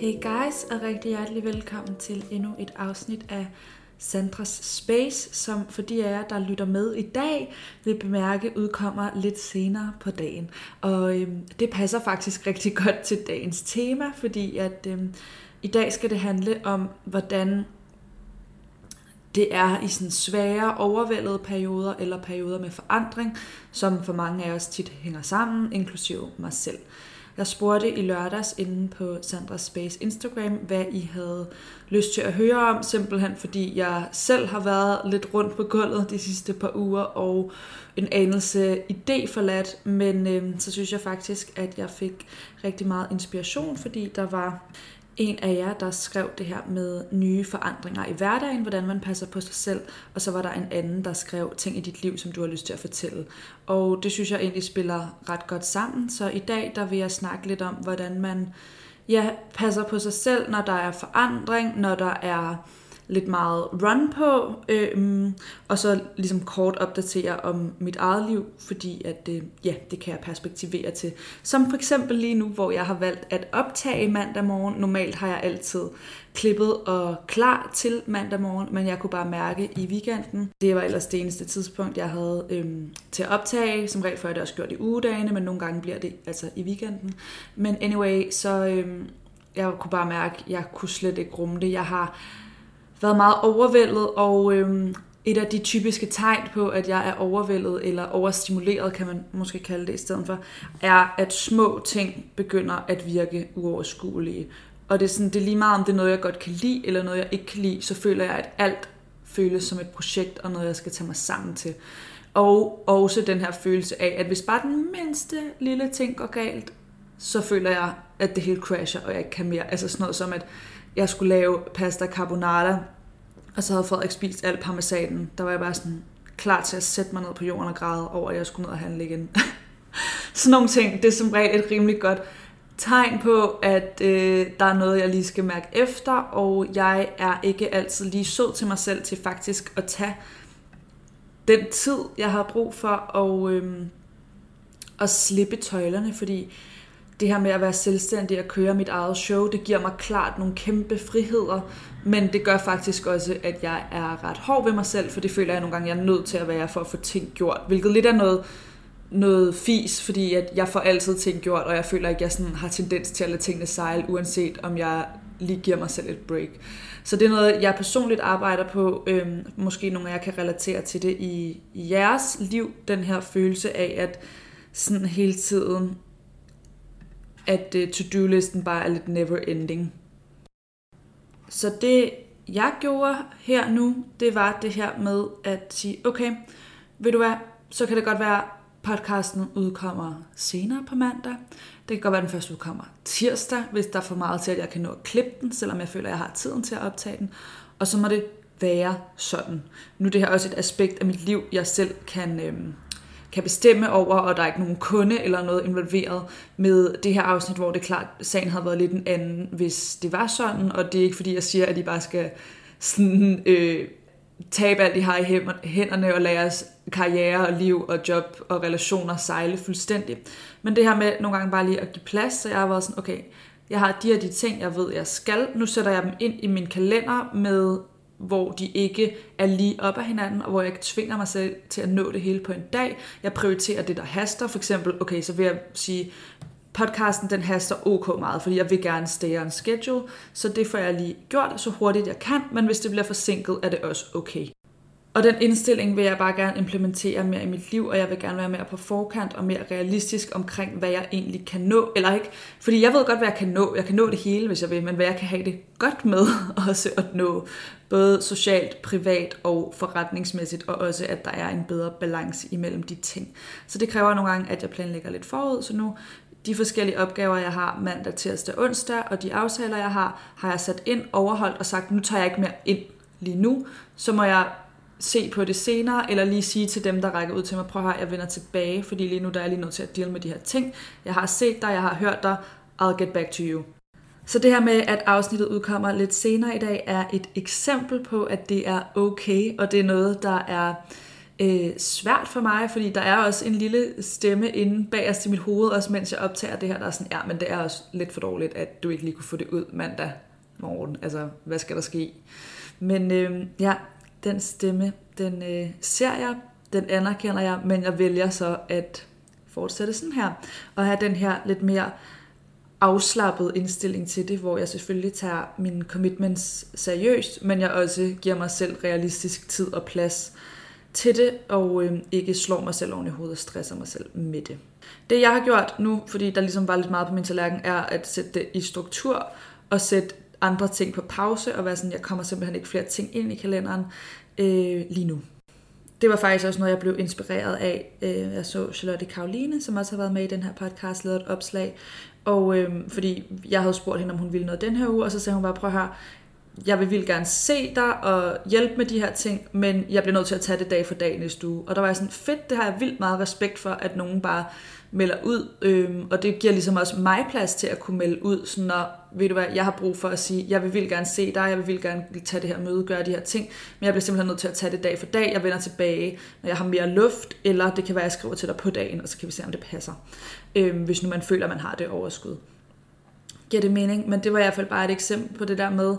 Hey guys, og rigtig hjertelig velkommen til endnu et afsnit af Sandras Space, som for de af jer, der lytter med i dag, vil bemærke udkommer lidt senere på dagen. Og øhm, det passer faktisk rigtig godt til dagens tema, fordi at øhm, i dag skal det handle om, hvordan det er i sådan svære, overvældede perioder eller perioder med forandring, som for mange af os tit hænger sammen, inklusive mig selv. Jeg spurgte i lørdags inde på Sandra Space Instagram, hvad I havde lyst til at høre om, simpelthen fordi jeg selv har været lidt rundt på gulvet de sidste par uger, og en anelse idé forladt, men øh, så synes jeg faktisk, at jeg fik rigtig meget inspiration, fordi der var en af jer, der skrev det her med nye forandringer i hverdagen, hvordan man passer på sig selv, og så var der en anden, der skrev ting i dit liv, som du har lyst til at fortælle. Og det synes jeg egentlig spiller ret godt sammen, så i dag der vil jeg snakke lidt om, hvordan man ja, passer på sig selv, når der er forandring, når der er lidt meget run på, øhm, og så ligesom kort opdatere om mit eget liv, fordi at, øh, ja, det kan jeg perspektivere til. Som for eksempel lige nu, hvor jeg har valgt at optage mandag morgen. Normalt har jeg altid klippet og klar til mandag morgen, men jeg kunne bare mærke i weekenden, det var ellers det eneste tidspunkt, jeg havde øhm, til at optage. Som regel får jeg det også gjort i ugedagene, men nogle gange bliver det altså i weekenden. Men anyway, så øhm, jeg kunne bare mærke, at jeg kunne slet ikke rumme det. Jeg har været meget overvældet, og øhm, et af de typiske tegn på, at jeg er overvældet eller overstimuleret, kan man måske kalde det i stedet for, er, at små ting begynder at virke uoverskuelige. Og det er, sådan, det er lige meget, om det er noget, jeg godt kan lide, eller noget, jeg ikke kan lide, så føler jeg, at alt føles som et projekt, og noget, jeg skal tage mig sammen til. Og også den her følelse af, at hvis bare den mindste lille ting går galt, så føler jeg, at det hele crasher, og jeg ikke kan mere. Altså sådan noget som, at jeg skulle lave pasta carbonara, og så havde Frederik spist al parmesanen. Der var jeg bare sådan klar til at sætte mig ned på jorden og græde over, at jeg skulle ned og handle igen. sådan nogle ting, det er som regel et rimelig godt tegn på, at øh, der er noget, jeg lige skal mærke efter, og jeg er ikke altid lige sød til mig selv til faktisk at tage den tid, jeg har brug for og øh, at slippe tøjlerne, fordi det her med at være selvstændig og køre mit eget show, det giver mig klart nogle kæmpe friheder, men det gør faktisk også, at jeg er ret hård ved mig selv, for det føler jeg nogle gange, jeg er nødt til at være for at få ting gjort, hvilket lidt er noget, noget fis, fordi at jeg får altid ting gjort, og jeg føler ikke, at jeg sådan har tendens til at lade tingene sejle, uanset om jeg lige giver mig selv et break. Så det er noget, jeg personligt arbejder på. Øhm, måske nogle af jer kan relatere til det i, i jeres liv, den her følelse af, at sådan hele tiden at uh, to-do-listen bare er lidt never ending. Så det, jeg gjorde her nu, det var det her med at sige, okay, ved du hvad, så kan det godt være, podcasten udkommer senere på mandag. Det kan godt være, at den første udkommer tirsdag, hvis der er for meget til, at jeg kan nå at klippe den, selvom jeg føler, at jeg har tiden til at optage den. Og så må det være sådan. Nu er det her også et aspekt af mit liv, jeg selv kan, øhm, kan bestemme over, og der er ikke nogen kunde eller noget involveret med det her afsnit, hvor det er klart, sagen havde været lidt en anden, hvis det var sådan, og det er ikke fordi, jeg siger, at de bare skal sådan, øh, tabe alt, de har i hænderne og lade jeres karriere og liv og job og relationer sejle fuldstændig. Men det her med nogle gange bare lige at give plads, så jeg har været sådan, okay, jeg har de her de ting, jeg ved, jeg skal. Nu sætter jeg dem ind i min kalender med hvor de ikke er lige op af hinanden, og hvor jeg ikke tvinger mig selv til at nå det hele på en dag. Jeg prioriterer det, der haster. For eksempel, okay, så vil jeg sige, podcasten den haster ok meget, fordi jeg vil gerne stay on schedule, så det får jeg lige gjort så hurtigt jeg kan, men hvis det bliver forsinket, er det også okay. Og den indstilling vil jeg bare gerne implementere mere i mit liv, og jeg vil gerne være mere på forkant og mere realistisk omkring, hvad jeg egentlig kan nå, eller ikke. Fordi jeg ved godt, hvad jeg kan nå. Jeg kan nå det hele, hvis jeg vil, men hvad jeg kan have det godt med også at nå. Både socialt, privat og forretningsmæssigt, og også at der er en bedre balance imellem de ting. Så det kræver nogle gange, at jeg planlægger lidt forud, så nu de forskellige opgaver, jeg har mandag, tirsdag, onsdag, og de aftaler, jeg har, har jeg sat ind, overholdt og sagt, nu tager jeg ikke mere ind lige nu, så må jeg se på det senere, eller lige sige til dem, der rækker ud til mig, prøv at høre, jeg vender tilbage, fordi lige nu der er jeg lige nødt til at deal med de her ting. Jeg har set dig, jeg har hørt dig, I'll get back to you. Så det her med, at afsnittet udkommer lidt senere i dag, er et eksempel på, at det er okay, og det er noget, der er øh, svært for mig, fordi der er også en lille stemme inde bagerst i mit hoved, også mens jeg optager det her, der er sådan, ja, men det er også lidt for dårligt, at du ikke lige kunne få det ud mandag morgen. Altså, hvad skal der ske? Men øh, ja, den stemme, den øh, ser jeg, den anerkender jeg, men jeg vælger så at fortsætte sådan her, og have den her lidt mere afslappet indstilling til det, hvor jeg selvfølgelig tager mine commitments seriøst, men jeg også giver mig selv realistisk tid og plads til det, og øh, ikke slår mig selv oven i hovedet og stresser mig selv med det. Det jeg har gjort nu, fordi der ligesom var lidt meget på min tallerken, er at sætte det i struktur og sætte andre ting på pause og være sådan, jeg kommer simpelthen ikke flere ting ind i kalenderen øh, lige nu. Det var faktisk også noget, jeg blev inspireret af. Øh, jeg så Charlotte Karoline, som også har været med i den her podcast, lavet et opslag. Og øh, fordi jeg havde spurgt hende, om hun ville noget den her uge, og så sagde hun bare, prøv at høre, jeg vil vildt gerne se dig og hjælpe med de her ting, men jeg bliver nødt til at tage det dag for dag næste uge. Og der var jeg sådan, fedt, det har jeg vildt meget respekt for, at nogen bare melder ud, øhm, og det giver ligesom også mig plads til at kunne melde ud, sådan når, ved du hvad, jeg har brug for at sige, jeg vil vildt gerne se dig, jeg vil vildt gerne tage det her møde, gøre de her ting, men jeg bliver simpelthen nødt til at tage det dag for dag, jeg vender tilbage, når jeg har mere luft, eller det kan være, at jeg skriver til dig på dagen, og så kan vi se, om det passer, øhm, hvis nu man føler, at man har det overskud. Giver det mening? Men det var i hvert fald bare et eksempel på det der med,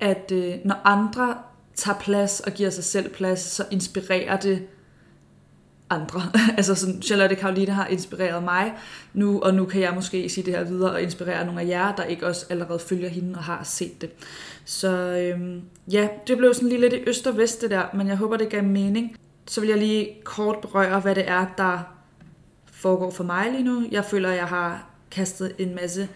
at øh, når andre tager plads og giver sig selv plads, så inspirerer det andre. altså sådan, Charlotte Karoline har inspireret mig nu, og nu kan jeg måske sige det her videre og inspirere nogle af jer, der ikke også allerede følger hende og har set det. Så øhm, ja, det blev sådan lige lidt i øst og vest det der, men jeg håber, det gav mening. Så vil jeg lige kort berøre, hvad det er, der foregår for mig lige nu. Jeg føler, jeg har kastet en masse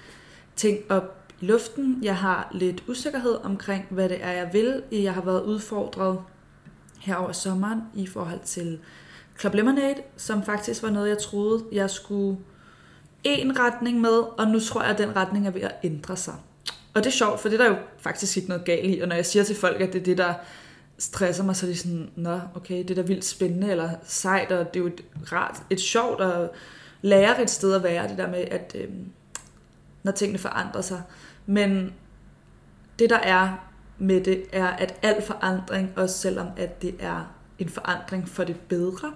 ting op i luften. Jeg har lidt usikkerhed omkring, hvad det er, jeg vil. Jeg har været udfordret her over sommeren i forhold til Club Lemonade, som faktisk var noget, jeg troede, jeg skulle en retning med, og nu tror jeg, at den retning er ved at ændre sig. Og det er sjovt, for det er der jo faktisk ikke noget galt i, og når jeg siger til folk, at det er det, der stresser mig, så er de sådan, nå, okay, det er da vildt spændende, eller sejt, og det er jo et rart, et sjovt og lærerigt sted at være, det der med, at øh, når tingene forandrer sig. Men det, der er med det, er, at al forandring, også selvom at det er en forandring for det bedre,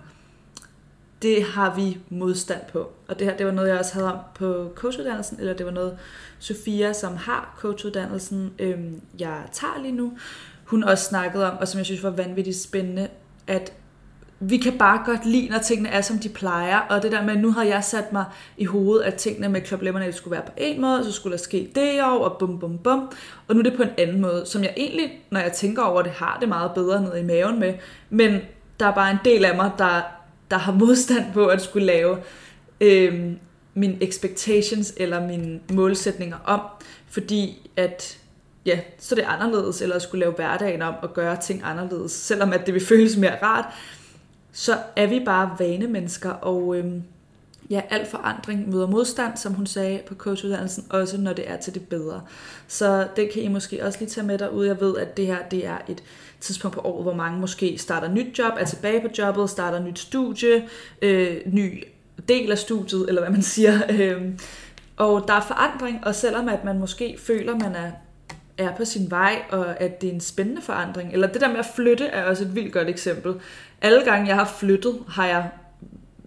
det har vi modstand på. Og det her, det var noget, jeg også havde om på coachuddannelsen, eller det var noget, Sofia, som har coachuddannelsen, øhm, jeg tager lige nu, hun også snakkede om, og som jeg synes var vanvittigt spændende, at vi kan bare godt lide, når tingene er, som de plejer. Og det der med, at nu har jeg sat mig i hovedet, at tingene med Club Lemonade skulle være på en måde, så skulle der ske det år, og bum bum bum. Og nu er det på en anden måde, som jeg egentlig, når jeg tænker over det, har det meget bedre nede i maven med. Men der er bare en del af mig, der, der har modstand på at skulle lave øh, mine expectations eller mine målsætninger om. Fordi at ja, så det er anderledes, eller at skulle lave hverdagen om og gøre ting anderledes, selvom at det vil føles mere rart, så er vi bare vanemennesker, og øhm, ja, al forandring møder modstand, som hun sagde på coachuddannelsen, også når det er til det bedre. Så det kan I måske også lige tage med derude. Jeg ved, at det her det er et tidspunkt på året, hvor mange måske starter nyt job, er tilbage på jobbet, starter nyt studie, øh, ny del af studiet, eller hvad man siger. Øh, og der er forandring, og selvom at man måske føler, man er er på sin vej, og at det er en spændende forandring. Eller det der med at flytte er også et vildt godt eksempel. Alle gange jeg har flyttet, har jeg,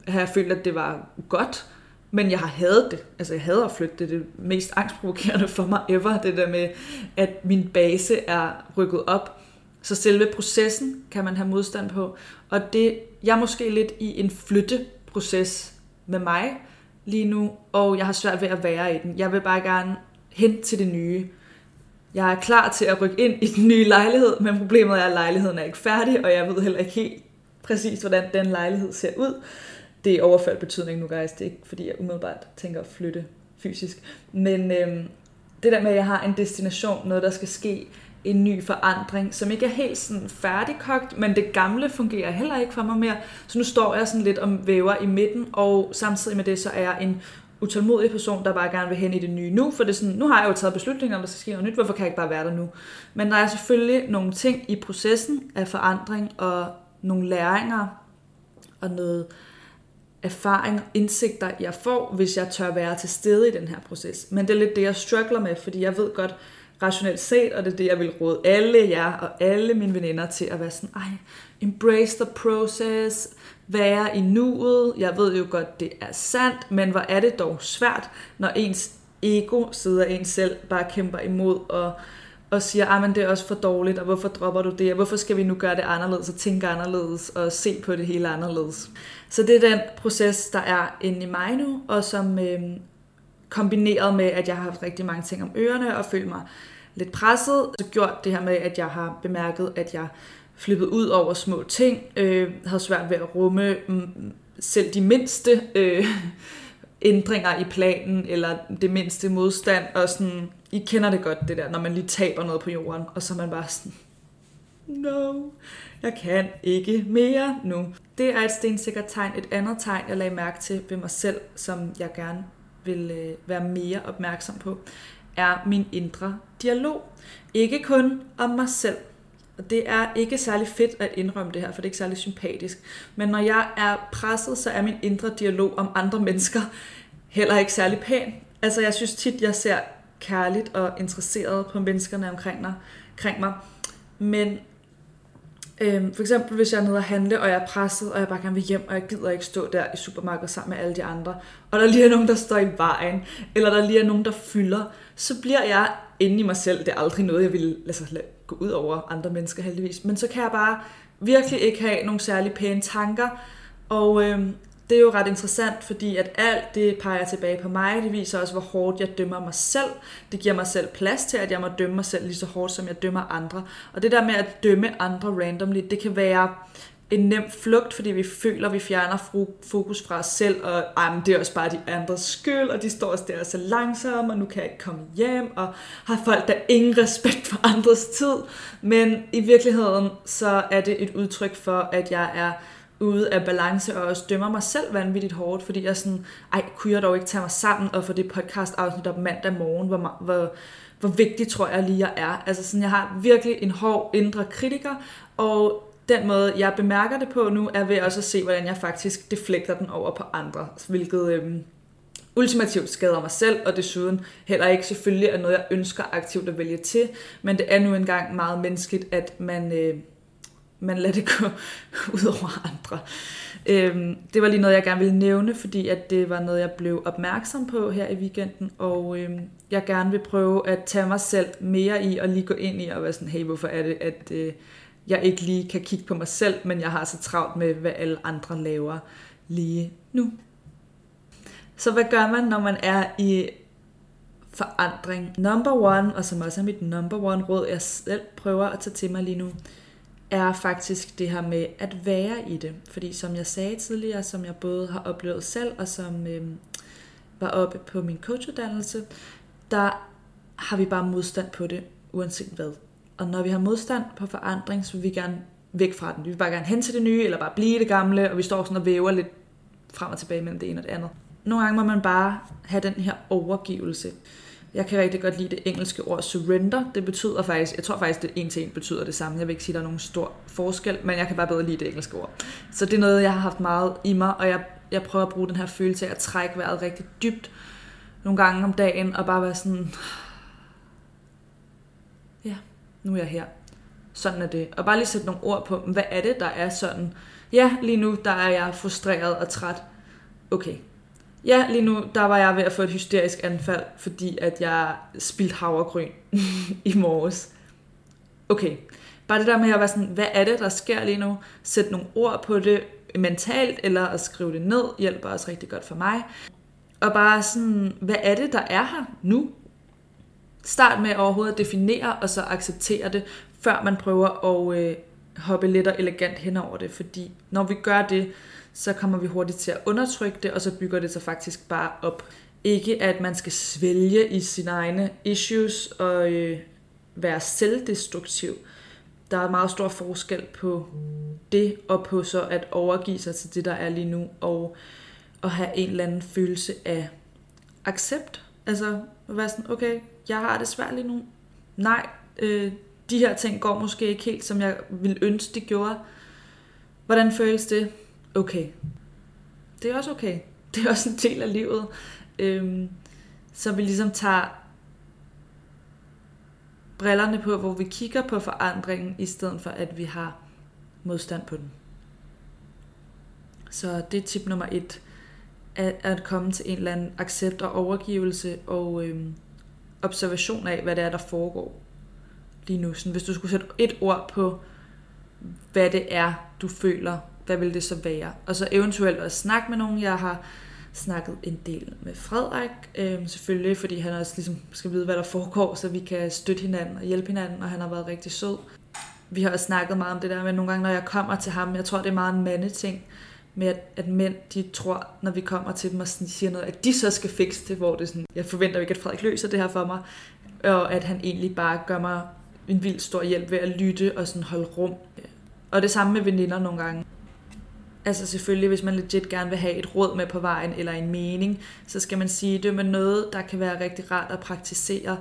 har jeg følt, at det var godt, men jeg har hadet det. Altså jeg hader at flytte. Det er det mest angstprovokerende for mig ever, det der med, at min base er rykket op. Så selve processen kan man have modstand på. Og det, jeg er måske lidt i en flytteproces med mig lige nu, og jeg har svært ved at være i den. Jeg vil bare gerne hen til det nye. Jeg er klar til at rykke ind i den nye lejlighed, men problemet er, at lejligheden er ikke færdig, og jeg ved heller ikke helt præcis, hvordan den lejlighed ser ud. Det er overført betydning nu, guys. Det er ikke, fordi jeg umiddelbart tænker at flytte fysisk. Men øhm, det der med, at jeg har en destination, noget der skal ske, en ny forandring, som ikke er helt sådan færdigkogt, men det gamle fungerer heller ikke for mig mere. Så nu står jeg sådan lidt om væver i midten, og samtidig med det, så er jeg en utålmodig person, der bare gerne vil hen i det nye nu, for det er sådan, nu har jeg jo taget beslutninger om, der skal ske noget nyt, hvorfor kan jeg ikke bare være der nu? Men der er selvfølgelig nogle ting i processen af forandring, og nogle læringer, og noget erfaring og indsigter, jeg får, hvis jeg tør være til stede i den her proces. Men det er lidt det, jeg struggler med, fordi jeg ved godt, rationelt set, og det er det, jeg vil råde alle jer og alle mine veninder til at være sådan, ej, embrace the process, være i nuet. Jeg ved jo godt, det er sandt, men hvor er det dog svært, når ens ego sidder en selv bare kæmper imod og, og siger, ah, at det er også for dårligt, og hvorfor dropper du det, og hvorfor skal vi nu gøre det anderledes, og tænke anderledes, og se på det hele anderledes. Så det er den proces, der er inde i mig nu, og som øh, kombineret med, at jeg har haft rigtig mange ting om ørerne, og følt mig lidt presset, så gjort det her med, at jeg har bemærket, at jeg flippet ud over små ting, øh, havde svært ved at rumme mm, selv de mindste øh, ændringer i planen, eller det mindste modstand, og sådan, I kender det godt, det der, når man lige taber noget på jorden, og så er man bare sådan, no, jeg kan ikke mere nu. Det er et stensikkert tegn. Et andet tegn, jeg lagde mærke til ved mig selv, som jeg gerne vil øh, være mere opmærksom på, er min indre dialog. Ikke kun om mig selv, og det er ikke særlig fedt at indrømme det her, for det er ikke særlig sympatisk. Men når jeg er presset, så er min indre dialog om andre mennesker heller ikke særlig pæn. Altså jeg synes tit, jeg ser kærligt og interesseret på menneskerne omkring mig. Omkring mig. Men øhm, for eksempel hvis jeg er nede og handle, og jeg er presset, og jeg bare gerne vil hjem, og jeg gider ikke stå der i supermarkedet sammen med alle de andre, og der lige er nogen, der står i vejen, eller der lige er nogen, der fylder, så bliver jeg inde i mig selv. Det er aldrig noget, jeg vil altså, lade gå ud over andre mennesker heldigvis. Men så kan jeg bare virkelig ikke have nogle særlig pæne tanker. Og øh, det er jo ret interessant, fordi at alt det peger tilbage på mig. Det viser også, hvor hårdt jeg dømmer mig selv. Det giver mig selv plads til, at jeg må dømme mig selv lige så hårdt, som jeg dømmer andre. Og det der med at dømme andre randomly, det kan være en nem flugt, fordi vi føler, at vi fjerner fokus fra os selv, og ej, men det er også bare de andres skyld, og de står også der så langsomt, og nu kan jeg ikke komme hjem, og har folk der ingen respekt for andres tid. Men i virkeligheden, så er det et udtryk for, at jeg er ude af balance, og også dømmer mig selv vanvittigt hårdt, fordi jeg sådan, ej, kunne jeg dog ikke tage mig sammen og få det podcast afsnit op mandag morgen, hvor, hvor, hvor vigtig tror jeg lige jeg er. Altså sådan, jeg har virkelig en hård indre kritiker, og den måde, jeg bemærker det på nu, er ved også at se, hvordan jeg faktisk deflekter den over på andre, hvilket øhm, ultimativt skader mig selv, og desuden heller ikke selvfølgelig er noget, jeg ønsker aktivt at vælge til, men det er nu engang meget menneskeligt, at man, øh, man lader det gå ud over andre. Øhm, det var lige noget, jeg gerne ville nævne, fordi at det var noget, jeg blev opmærksom på her i weekenden, og øhm, jeg gerne vil prøve at tage mig selv mere i, og lige gå ind i og være sådan, hey, hvorfor er det, at... Øh, jeg ikke lige kan kigge på mig selv, men jeg har så travlt med, hvad alle andre laver lige nu. Så hvad gør man, når man er i forandring? Number one, og som også er mit number one råd, jeg selv prøver at tage til mig lige nu, er faktisk det her med at være i det. Fordi som jeg sagde tidligere, som jeg både har oplevet selv, og som øh, var oppe på min coachuddannelse, der har vi bare modstand på det, uanset hvad. Og når vi har modstand på forandring, så vil vi gerne væk fra den. Vi vil bare gerne hen til det nye, eller bare blive det gamle, og vi står sådan og væver lidt frem og tilbage mellem det ene og det andet. Nogle gange må man bare have den her overgivelse. Jeg kan rigtig godt lide det engelske ord surrender. Det betyder faktisk, jeg tror faktisk, det en til en betyder det samme. Jeg vil ikke sige, at der er nogen stor forskel, men jeg kan bare bedre lide det engelske ord. Så det er noget, jeg har haft meget i mig, og jeg, jeg prøver at bruge den her følelse af at trække vejret rigtig dybt nogle gange om dagen, og bare være sådan, ja, nu er jeg her. Sådan er det. Og bare lige sætte nogle ord på, hvad er det, der er sådan? Ja, lige nu, der er jeg frustreret og træt. Okay. Ja, lige nu, der var jeg ved at få et hysterisk anfald, fordi at jeg spildte havregryn i morges. Okay. Bare det der med at være sådan, hvad er det, der sker lige nu? Sæt nogle ord på det mentalt, eller at skrive det ned, hjælper også rigtig godt for mig. Og bare sådan, hvad er det, der er her nu? Start med overhovedet at definere og så acceptere det, før man prøver at øh, hoppe lidt og elegant hen over det, fordi når vi gør det, så kommer vi hurtigt til at undertrykke det, og så bygger det sig faktisk bare op. Ikke at man skal svælge i sine egne issues og øh, være selvdestruktiv. Der er meget stor forskel på det, og på så at overgive sig til det, der er lige nu, og at have en eller anden følelse af accept. Altså at være sådan, okay, jeg har det svært lige nu. Nej, øh, de her ting går måske ikke helt, som jeg ville ønske, det gjorde. Hvordan føles det? Okay. Det er også okay. Det er også en del af livet. Øhm, så vi ligesom tager brillerne på, hvor vi kigger på forandringen, i stedet for at vi har modstand på den. Så det er tip nummer et, at, at komme til en eller anden accept og overgivelse og øhm, observation af, hvad det er, der foregår lige nu. Sådan, hvis du skulle sætte et ord på, hvad det er, du føler, hvad vil det så være? Og så eventuelt at snakke med nogen. Jeg har snakket en del med Frederik, øhm, selvfølgelig, fordi han også ligesom skal vide, hvad der foregår, så vi kan støtte hinanden og hjælpe hinanden, og han har været rigtig sød. Vi har også snakket meget om det der med nogle gange, når jeg kommer til ham, jeg tror, det er meget en mandeting, med at, at mænd, de tror, når vi kommer til dem og sådan, siger noget, at de så skal fikse det, hvor det er sådan, jeg forventer ikke, at Frederik løser det her for mig, og at han egentlig bare gør mig en vild stor hjælp ved at lytte og sådan holde rum. Og det samme med veninder nogle gange. Altså selvfølgelig, hvis man legit gerne vil have et råd med på vejen, eller en mening, så skal man sige det med noget, der kan være rigtig rart at praktisere,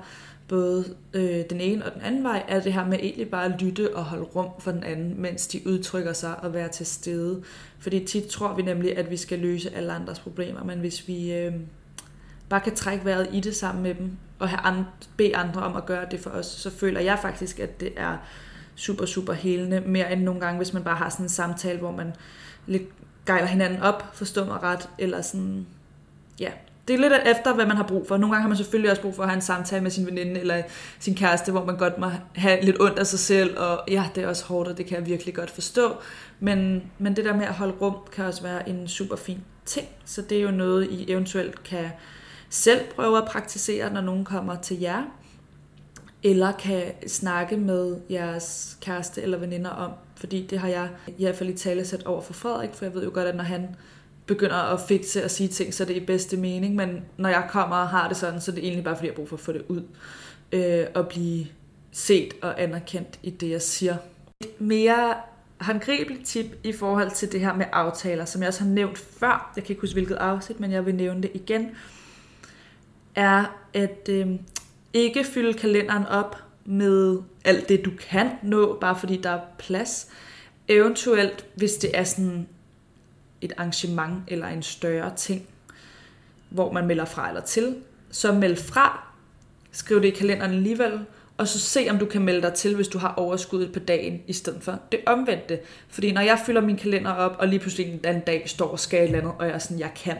både øh, den ene og den anden vej, er det her med egentlig bare at lytte og holde rum for den anden, mens de udtrykker sig og være til stede. Fordi tit tror vi nemlig, at vi skal løse alle andres problemer, men hvis vi øh, bare kan trække vejret i det sammen med dem, og have andre, bede andre om at gøre det for os, så føler jeg faktisk, at det er super, super helende, mere end nogle gange, hvis man bare har sådan en samtale, hvor man lidt gejler hinanden op, forstår mig ret, eller sådan, ja, det er lidt efter, hvad man har brug for. Nogle gange har man selvfølgelig også brug for at have en samtale med sin veninde eller sin kæreste, hvor man godt må have lidt ondt af sig selv, og ja, det er også hårdt, og det kan jeg virkelig godt forstå. Men, men det der med at holde rum, kan også være en super fin ting. Så det er jo noget, I eventuelt kan selv prøve at praktisere, når nogen kommer til jer, eller kan snakke med jeres kæreste eller veninder om, fordi det har jeg i hvert fald i tale sat over for Frederik, for jeg ved jo godt, at når han begynder at fikse og sige ting, så det er i bedste mening, men når jeg kommer og har det sådan, så er det egentlig bare, fordi jeg har brug for at få det ud, øh, og blive set og anerkendt i det, jeg siger. Et mere håndgribeligt tip i forhold til det her med aftaler, som jeg også har nævnt før, jeg kan ikke huske hvilket afsnit, men jeg vil nævne det igen, er at øh, ikke fylde kalenderen op med alt det, du kan nå, bare fordi der er plads. Eventuelt, hvis det er sådan et arrangement eller en større ting, hvor man melder fra eller til, så meld fra, skriv det i kalenderen alligevel, og så se, om du kan melde dig til, hvis du har overskuddet på dagen, i stedet for det omvendte. Fordi når jeg fylder min kalender op, og lige pludselig en anden dag står og skal et eller andet, og jeg er sådan, jeg kan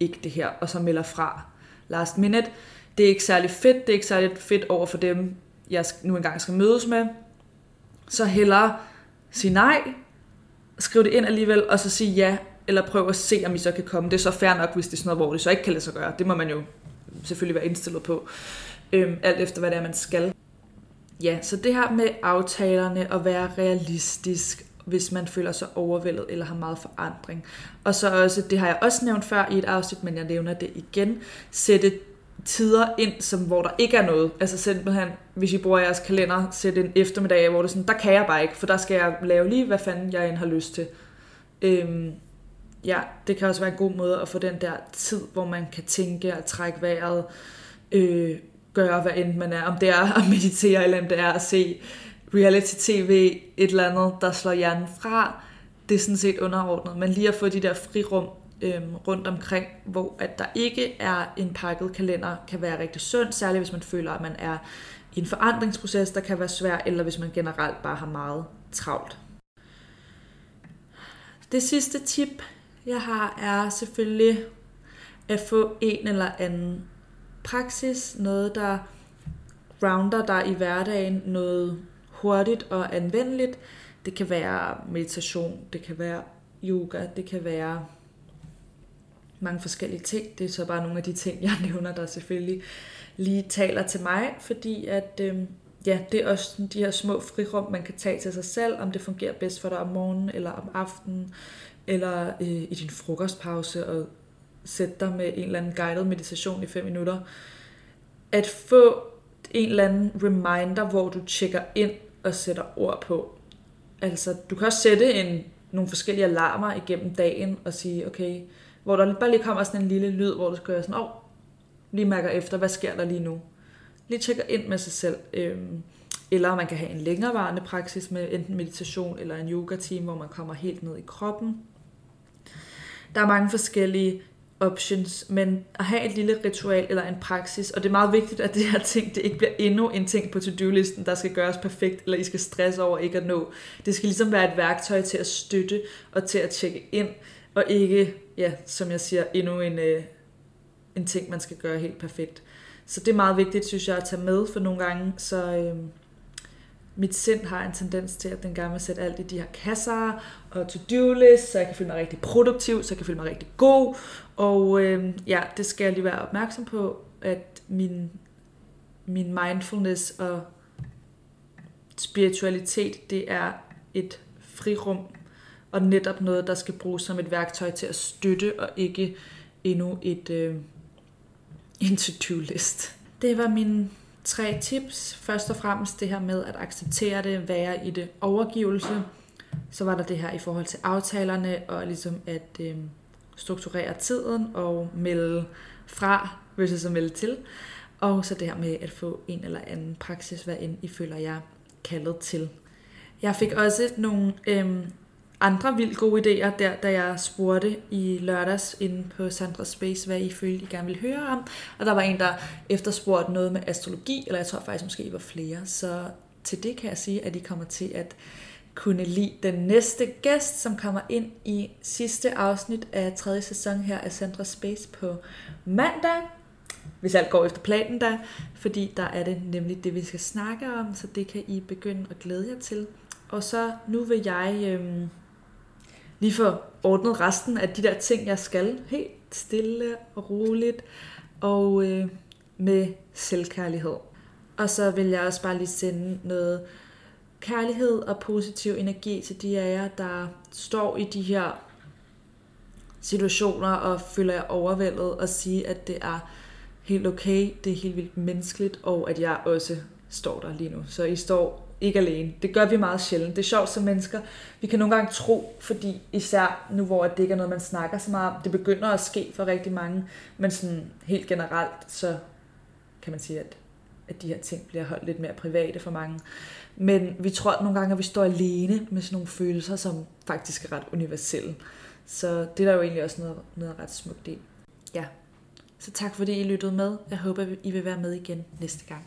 ikke det her, og så melder fra last minute, det er ikke særlig fedt, det er ikke særlig fedt over for dem, jeg nu engang skal mødes med. Så hellere sige nej, skriv det ind alligevel, og så sige ja, eller prøv at se, om I så kan komme. Det er så fair nok, hvis det er sådan noget, hvor det så ikke kan lade sig gøre. Det må man jo selvfølgelig være indstillet på, øhm, alt efter hvad det er, man skal. Ja, så det her med aftalerne og være realistisk, hvis man føler sig overvældet eller har meget forandring. Og så også, det har jeg også nævnt før i et afsnit, men jeg nævner det igen, sætte tider ind, som, hvor der ikke er noget. Altså simpelthen, hvis I bruger jeres kalender, sæt en eftermiddag, hvor det er sådan, der kan jeg bare ikke, for der skal jeg lave lige, hvad fanden jeg end har lyst til. Øhm, ja, det kan også være en god måde at få den der tid, hvor man kan tænke og trække vejret, øh, gøre hvad end man er. Om det er at meditere, eller om det er at se reality-tv, et eller andet, der slår hjernen fra, det er sådan set underordnet. Men lige at få de der frirum øh, rundt omkring, hvor at der ikke er en pakket kalender, kan være rigtig sundt, særligt hvis man føler, at man er i en forandringsproces, der kan være svær, eller hvis man generelt bare har meget travlt. Det sidste tip, jeg har, er selvfølgelig at få en eller anden praksis, noget der rounder dig i hverdagen, noget hurtigt og anvendeligt. Det kan være meditation, det kan være yoga, det kan være mange forskellige ting. Det er så bare nogle af de ting, jeg nævner, der selvfølgelig lige taler til mig, fordi at øh, ja, det er også de her små frirum, man kan tage til sig selv, om det fungerer bedst for dig om morgenen eller om aftenen, eller øh, i din frokostpause, og sætte dig med en eller anden guided meditation i 5 minutter. At få en eller anden reminder, hvor du tjekker ind og sætter ord på. Altså, du kan også sætte en, nogle forskellige alarmer igennem dagen og sige, okay, hvor der bare lige kommer sådan en lille lyd, hvor du skal gøre sådan, åh, oh, lige mærker efter, hvad sker der lige nu? Lige tjekker ind med sig selv. Øhm, eller man kan have en længerevarende praksis med enten meditation eller en yoga-team, hvor man kommer helt ned i kroppen. Der er mange forskellige options, men at have et lille ritual eller en praksis, og det er meget vigtigt, at det her ting, det ikke bliver endnu en ting på to-do-listen, der skal gøres perfekt, eller I skal stresse over ikke at nå. Det skal ligesom være et værktøj til at støtte og til at tjekke ind, og ikke, ja, som jeg siger, endnu en, øh, en ting, man skal gøre helt perfekt. Så det er meget vigtigt, synes jeg, at tage med, for nogle gange, så øh, mit sind har en tendens til, at den gerne vil sætte alt i de her kasser og to-do-list, så jeg kan føle mig rigtig produktiv, så jeg kan føle mig rigtig god. Og øh, ja, det skal jeg lige være opmærksom på, at min, min mindfulness og spiritualitet, det er et frirum, og netop noget, der skal bruges som et værktøj til at støtte, og ikke endnu et, øh, en to-do-list. Det var min tre tips. Først og fremmest det her med at acceptere det, være i det overgivelse. Så var der det her i forhold til aftalerne, og ligesom at øh, strukturere tiden og melde fra, versus så melde til. Og så det her med at få en eller anden praksis, hvad end I føler jer kaldet til. Jeg fik også nogle øh, andre vildt gode idéer, der, da jeg spurgte i lørdags inde på Sandra Space, hvad I følte, I gerne ville høre om. Og der var en, der efterspurgte noget med astrologi, eller jeg tror faktisk måske, I var flere. Så til det kan jeg sige, at I kommer til at kunne lide den næste gæst, som kommer ind i sidste afsnit af tredje sæson her af Sandra Space på mandag. Hvis alt går efter planen da, fordi der er det nemlig det, vi skal snakke om, så det kan I begynde at glæde jer til. Og så nu vil jeg Øh, lige får ordnet resten af de der ting, jeg skal. Helt stille og roligt og øh, med selvkærlighed. Og så vil jeg også bare lige sende noget kærlighed og positiv energi til de af jer, der står i de her situationer og føler jer overvældet og sige, at det er helt okay, det er helt vildt menneskeligt, og at jeg også står der lige nu. Så I står ikke alene. Det gør vi meget sjældent. Det er sjovt som mennesker. Vi kan nogle gange tro, fordi især nu, hvor det ikke er noget, man snakker så meget om, det begynder at ske for rigtig mange, men sådan helt generelt, så kan man sige, at, at de her ting bliver holdt lidt mere private for mange. Men vi tror nogle gange, at vi står alene med sådan nogle følelser, som faktisk er ret universelle. Så det er der jo egentlig også noget, noget ret smukt i. Ja. Så tak fordi I lyttede med. Jeg håber, I vil være med igen næste gang.